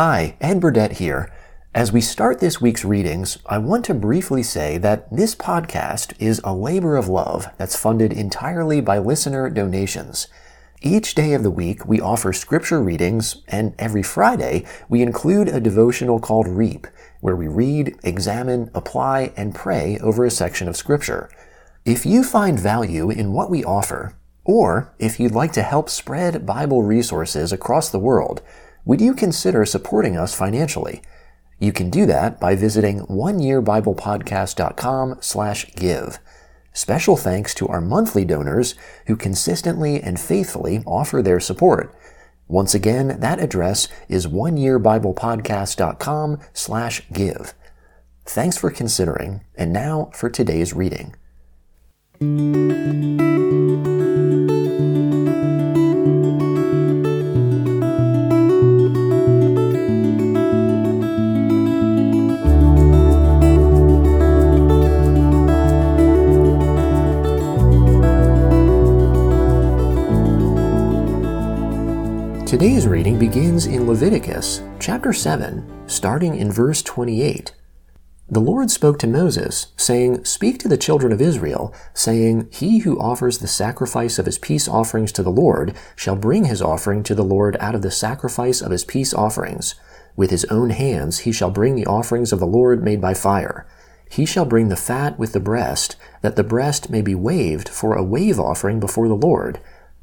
Hi, Ed Burdett here. As we start this week's readings, I want to briefly say that this podcast is a labor of love that's funded entirely by listener donations. Each day of the week, we offer scripture readings, and every Friday, we include a devotional called Reap, where we read, examine, apply, and pray over a section of scripture. If you find value in what we offer, or if you'd like to help spread Bible resources across the world, would you consider supporting us financially? You can do that by visiting oneyearbiblepodcast.com slash give. Special thanks to our monthly donors who consistently and faithfully offer their support. Once again, that address is oneyearbiblepodcast.com slash give. Thanks for considering, and now for today's reading. Reading begins in Leviticus chapter 7, starting in verse 28. The Lord spoke to Moses, saying, Speak to the children of Israel, saying, He who offers the sacrifice of his peace offerings to the Lord shall bring his offering to the Lord out of the sacrifice of his peace offerings. With his own hands he shall bring the offerings of the Lord made by fire. He shall bring the fat with the breast, that the breast may be waved for a wave offering before the Lord.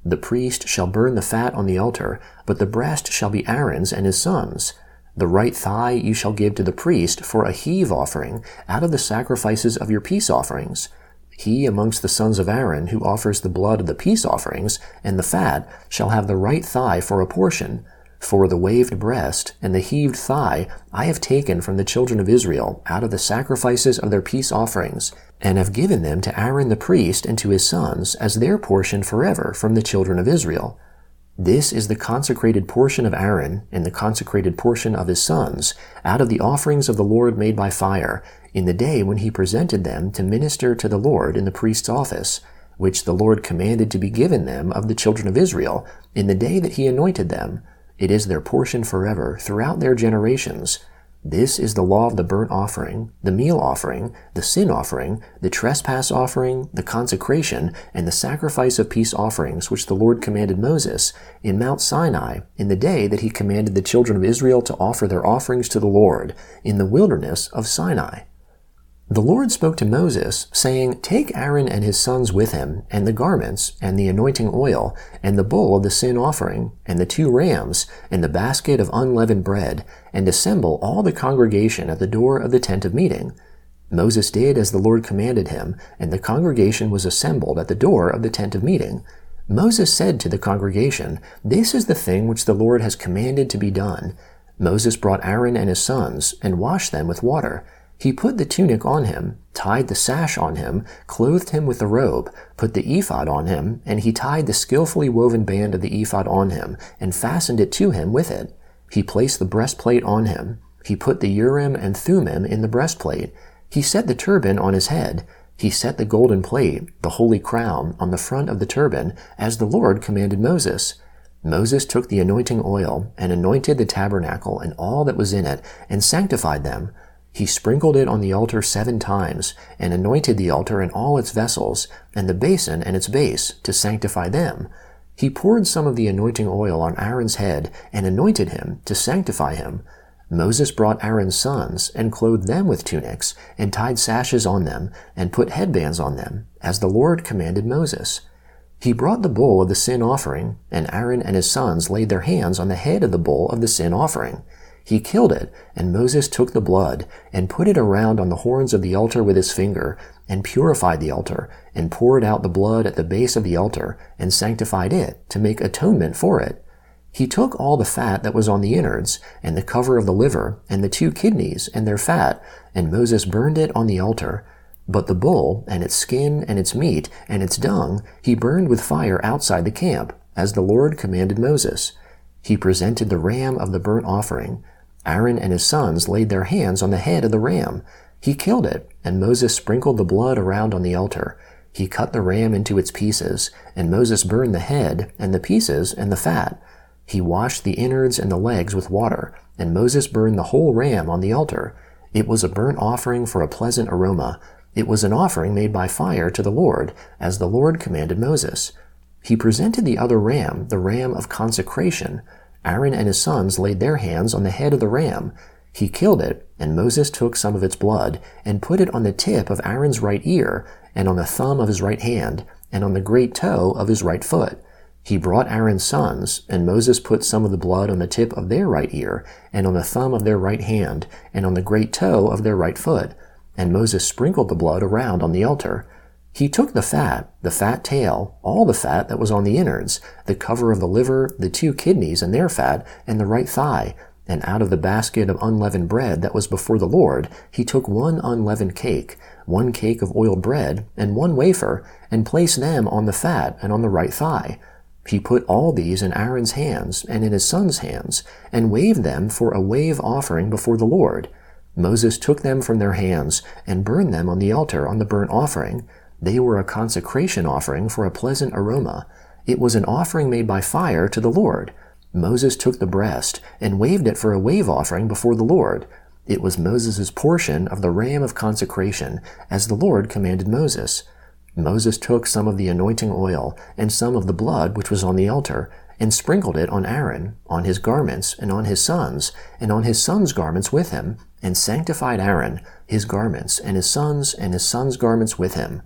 The priest shall burn the fat on the altar, but the breast shall be Aaron's and his sons. The right thigh you shall give to the priest for a heave offering out of the sacrifices of your peace offerings. He amongst the sons of Aaron who offers the blood of the peace offerings and the fat shall have the right thigh for a portion. For the waved breast and the heaved thigh I have taken from the children of Israel out of the sacrifices of their peace offerings, and have given them to Aaron the priest and to his sons as their portion forever from the children of Israel. This is the consecrated portion of Aaron and the consecrated portion of his sons out of the offerings of the Lord made by fire in the day when he presented them to minister to the Lord in the priest's office, which the Lord commanded to be given them of the children of Israel in the day that he anointed them. It is their portion forever throughout their generations this is the law of the burnt offering, the meal offering, the sin offering, the trespass offering, the consecration, and the sacrifice of peace offerings which the Lord commanded Moses in Mount Sinai in the day that he commanded the children of Israel to offer their offerings to the Lord in the wilderness of Sinai. The Lord spoke to Moses, saying, Take Aaron and his sons with him, and the garments, and the anointing oil, and the bull of the sin offering, and the two rams, and the basket of unleavened bread, and assemble all the congregation at the door of the tent of meeting. Moses did as the Lord commanded him, and the congregation was assembled at the door of the tent of meeting. Moses said to the congregation, This is the thing which the Lord has commanded to be done. Moses brought Aaron and his sons, and washed them with water. He put the tunic on him, tied the sash on him, clothed him with the robe, put the ephod on him, and he tied the skillfully woven band of the ephod on him, and fastened it to him with it. He placed the breastplate on him. He put the Urim and Thummim in the breastplate. He set the turban on his head. He set the golden plate, the holy crown, on the front of the turban, as the Lord commanded Moses. Moses took the anointing oil, and anointed the tabernacle and all that was in it, and sanctified them. He sprinkled it on the altar seven times, and anointed the altar and all its vessels, and the basin and its base, to sanctify them. He poured some of the anointing oil on Aaron's head, and anointed him, to sanctify him. Moses brought Aaron's sons, and clothed them with tunics, and tied sashes on them, and put headbands on them, as the Lord commanded Moses. He brought the bull of the sin offering, and Aaron and his sons laid their hands on the head of the bull of the sin offering. He killed it, and Moses took the blood, and put it around on the horns of the altar with his finger, and purified the altar, and poured out the blood at the base of the altar, and sanctified it, to make atonement for it. He took all the fat that was on the innards, and the cover of the liver, and the two kidneys, and their fat, and Moses burned it on the altar. But the bull, and its skin, and its meat, and its dung, he burned with fire outside the camp, as the Lord commanded Moses. He presented the ram of the burnt offering, Aaron and his sons laid their hands on the head of the ram. He killed it, and Moses sprinkled the blood around on the altar. He cut the ram into its pieces, and Moses burned the head, and the pieces, and the fat. He washed the innards and the legs with water, and Moses burned the whole ram on the altar. It was a burnt offering for a pleasant aroma. It was an offering made by fire to the Lord, as the Lord commanded Moses. He presented the other ram, the ram of consecration. Aaron and his sons laid their hands on the head of the ram. He killed it, and Moses took some of its blood, and put it on the tip of Aaron's right ear, and on the thumb of his right hand, and on the great toe of his right foot. He brought Aaron's sons, and Moses put some of the blood on the tip of their right ear, and on the thumb of their right hand, and on the great toe of their right foot. And Moses sprinkled the blood around on the altar. He took the fat, the fat tail, all the fat that was on the innards, the cover of the liver, the two kidneys and their fat, and the right thigh, and out of the basket of unleavened bread that was before the Lord, he took one unleavened cake, one cake of oiled bread, and one wafer, and placed them on the fat and on the right thigh. He put all these in Aaron's hands and in his son's hands, and waved them for a wave offering before the Lord. Moses took them from their hands and burned them on the altar on the burnt offering. They were a consecration offering for a pleasant aroma. It was an offering made by fire to the Lord. Moses took the breast and waved it for a wave offering before the Lord. It was Moses' portion of the ram of consecration, as the Lord commanded Moses. Moses took some of the anointing oil and some of the blood which was on the altar, and sprinkled it on Aaron, on his garments, and on his sons, and on his sons' garments with him, and sanctified Aaron, his garments, and his sons, and his sons' garments with him.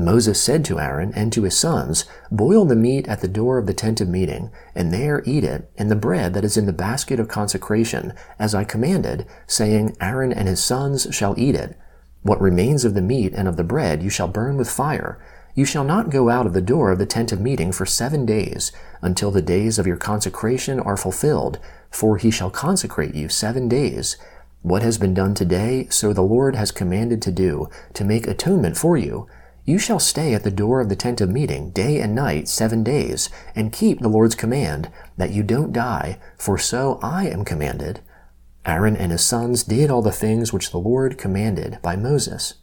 Moses said to Aaron and to his sons, Boil the meat at the door of the tent of meeting, and there eat it, and the bread that is in the basket of consecration, as I commanded, saying, Aaron and his sons shall eat it. What remains of the meat and of the bread you shall burn with fire. You shall not go out of the door of the tent of meeting for seven days, until the days of your consecration are fulfilled, for he shall consecrate you seven days. What has been done today, so the Lord has commanded to do, to make atonement for you. You shall stay at the door of the tent of meeting day and night seven days, and keep the Lord's command, that you don't die, for so I am commanded. Aaron and his sons did all the things which the Lord commanded by Moses.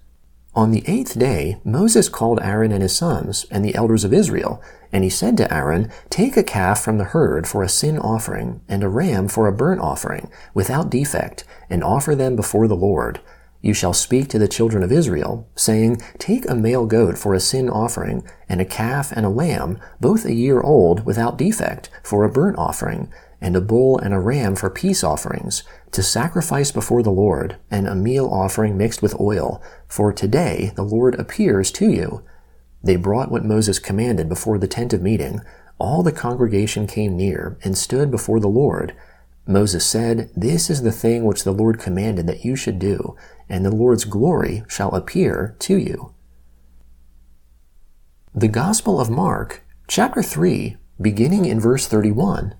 On the eighth day, Moses called Aaron and his sons and the elders of Israel, and he said to Aaron, Take a calf from the herd for a sin offering, and a ram for a burnt offering, without defect, and offer them before the Lord. You shall speak to the children of Israel, saying, Take a male goat for a sin offering, and a calf and a lamb, both a year old, without defect, for a burnt offering, and a bull and a ram for peace offerings, to sacrifice before the Lord, and a meal offering mixed with oil, for today the Lord appears to you. They brought what Moses commanded before the tent of meeting. All the congregation came near and stood before the Lord. Moses said, This is the thing which the Lord commanded that you should do, and the Lord's glory shall appear to you. The Gospel of Mark, chapter 3, beginning in verse 31.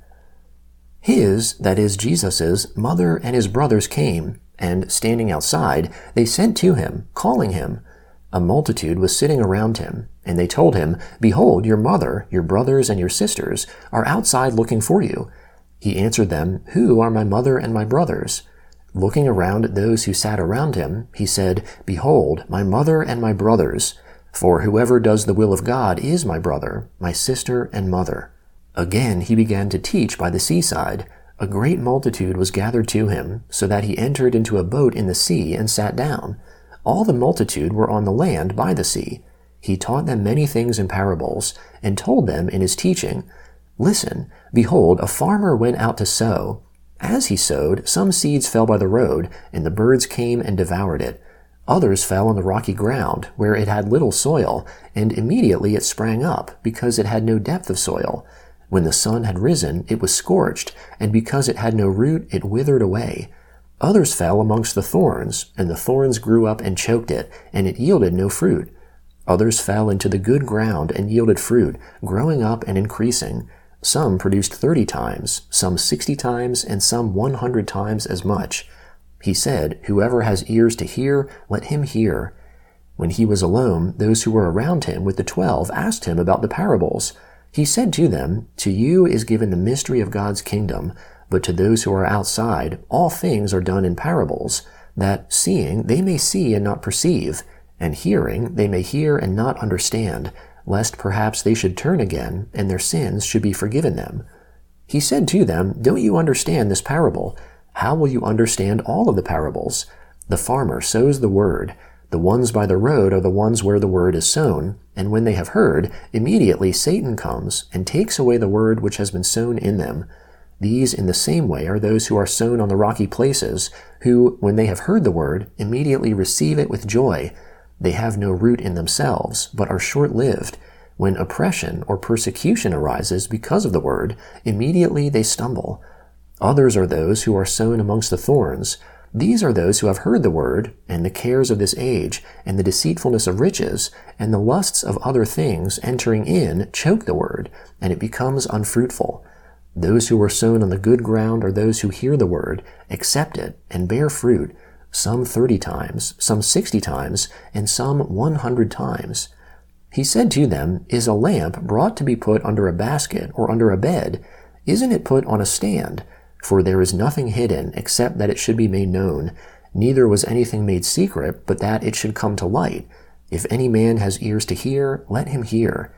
His, that is Jesus's, mother and his brothers came, and standing outside, they sent to him, calling him. A multitude was sitting around him, and they told him, Behold, your mother, your brothers, and your sisters are outside looking for you. He answered them, Who are my mother and my brothers? Looking around at those who sat around him, he said, Behold, my mother and my brothers. For whoever does the will of God is my brother, my sister, and mother. Again he began to teach by the seaside. A great multitude was gathered to him, so that he entered into a boat in the sea and sat down. All the multitude were on the land by the sea. He taught them many things in parables, and told them in his teaching, Listen, behold, a farmer went out to sow. As he sowed, some seeds fell by the road, and the birds came and devoured it. Others fell on the rocky ground, where it had little soil, and immediately it sprang up, because it had no depth of soil. When the sun had risen, it was scorched, and because it had no root, it withered away. Others fell amongst the thorns, and the thorns grew up and choked it, and it yielded no fruit. Others fell into the good ground and yielded fruit, growing up and increasing. Some produced thirty times, some sixty times, and some one hundred times as much. He said, Whoever has ears to hear, let him hear. When he was alone, those who were around him with the twelve asked him about the parables. He said to them, To you is given the mystery of God's kingdom, but to those who are outside, all things are done in parables, that seeing they may see and not perceive, and hearing they may hear and not understand, lest perhaps they should turn again, and their sins should be forgiven them. He said to them, Don't you understand this parable? How will you understand all of the parables? The farmer sows the word. The ones by the road are the ones where the word is sown, and when they have heard, immediately Satan comes and takes away the word which has been sown in them. These, in the same way, are those who are sown on the rocky places, who, when they have heard the word, immediately receive it with joy. They have no root in themselves, but are short lived. When oppression or persecution arises because of the word, immediately they stumble. Others are those who are sown amongst the thorns. These are those who have heard the word, and the cares of this age, and the deceitfulness of riches, and the lusts of other things entering in choke the word, and it becomes unfruitful. Those who are sown on the good ground are those who hear the word, accept it, and bear fruit, some thirty times, some sixty times, and some one hundred times. He said to them, Is a lamp brought to be put under a basket or under a bed? Isn't it put on a stand? For there is nothing hidden except that it should be made known, neither was anything made secret, but that it should come to light. If any man has ears to hear, let him hear.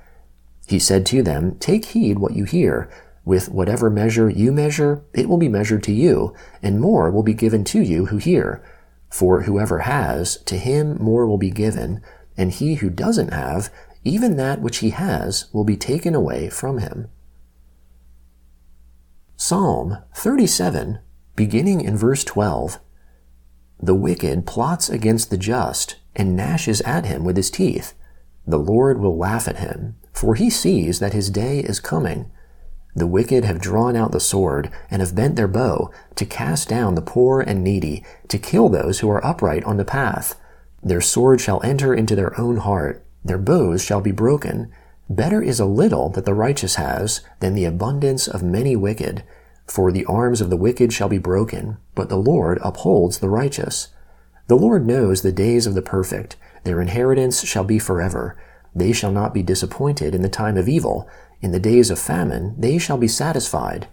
He said to them, Take heed what you hear. With whatever measure you measure, it will be measured to you, and more will be given to you who hear. For whoever has, to him more will be given, and he who doesn't have, even that which he has will be taken away from him. Psalm 37, beginning in verse 12. The wicked plots against the just and gnashes at him with his teeth. The Lord will laugh at him, for he sees that his day is coming. The wicked have drawn out the sword and have bent their bow to cast down the poor and needy, to kill those who are upright on the path. Their sword shall enter into their own heart, their bows shall be broken. Better is a little that the righteous has than the abundance of many wicked. For the arms of the wicked shall be broken, but the Lord upholds the righteous. The Lord knows the days of the perfect. Their inheritance shall be forever. They shall not be disappointed in the time of evil. In the days of famine they shall be satisfied.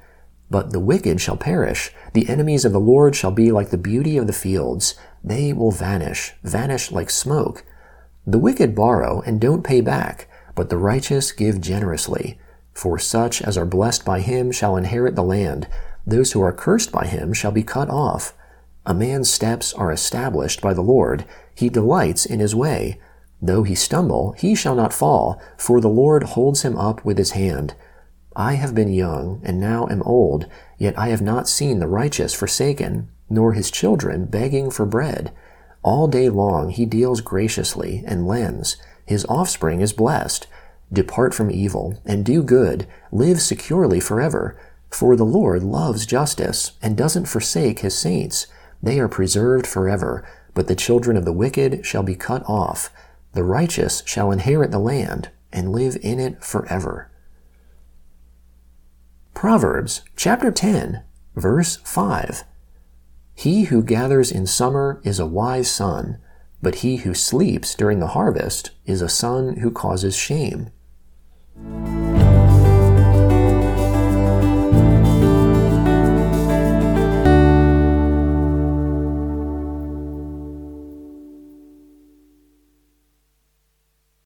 But the wicked shall perish. The enemies of the Lord shall be like the beauty of the fields. They will vanish, vanish like smoke. The wicked borrow and don't pay back but the righteous give generously. For such as are blessed by him shall inherit the land. Those who are cursed by him shall be cut off. A man's steps are established by the Lord. He delights in his way. Though he stumble, he shall not fall, for the Lord holds him up with his hand. I have been young, and now am old, yet I have not seen the righteous forsaken, nor his children begging for bread. All day long he deals graciously and lends. His offspring is blessed. Depart from evil and do good, live securely forever. For the Lord loves justice and doesn't forsake his saints. They are preserved forever, but the children of the wicked shall be cut off. The righteous shall inherit the land and live in it forever. Proverbs chapter 10, verse 5. He who gathers in summer is a wise son but he who sleeps during the harvest is a son who causes shame.